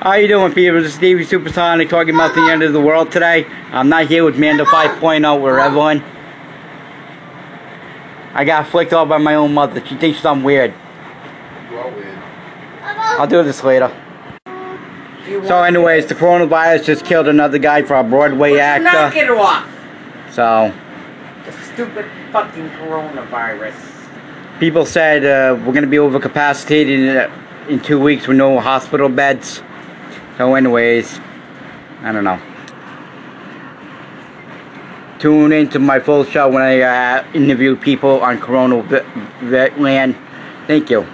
How you doing, people? This is Stevie Supersonic talking about the end of the world today. I'm not here with Mando 5.0 or Evelyn. I got flicked off by my own mother. She thinks I'm weird. You are weird. I'll do this later. So anyways, the coronavirus just killed another guy for a Broadway Knock actor. it off. So The stupid fucking coronavirus. people said uh, we're going to be overcapacitated in, uh, in two weeks with no hospital beds. So anyways, I don't know. Tune into my full show when I uh, interview people on Corona Vet Land. Thank you.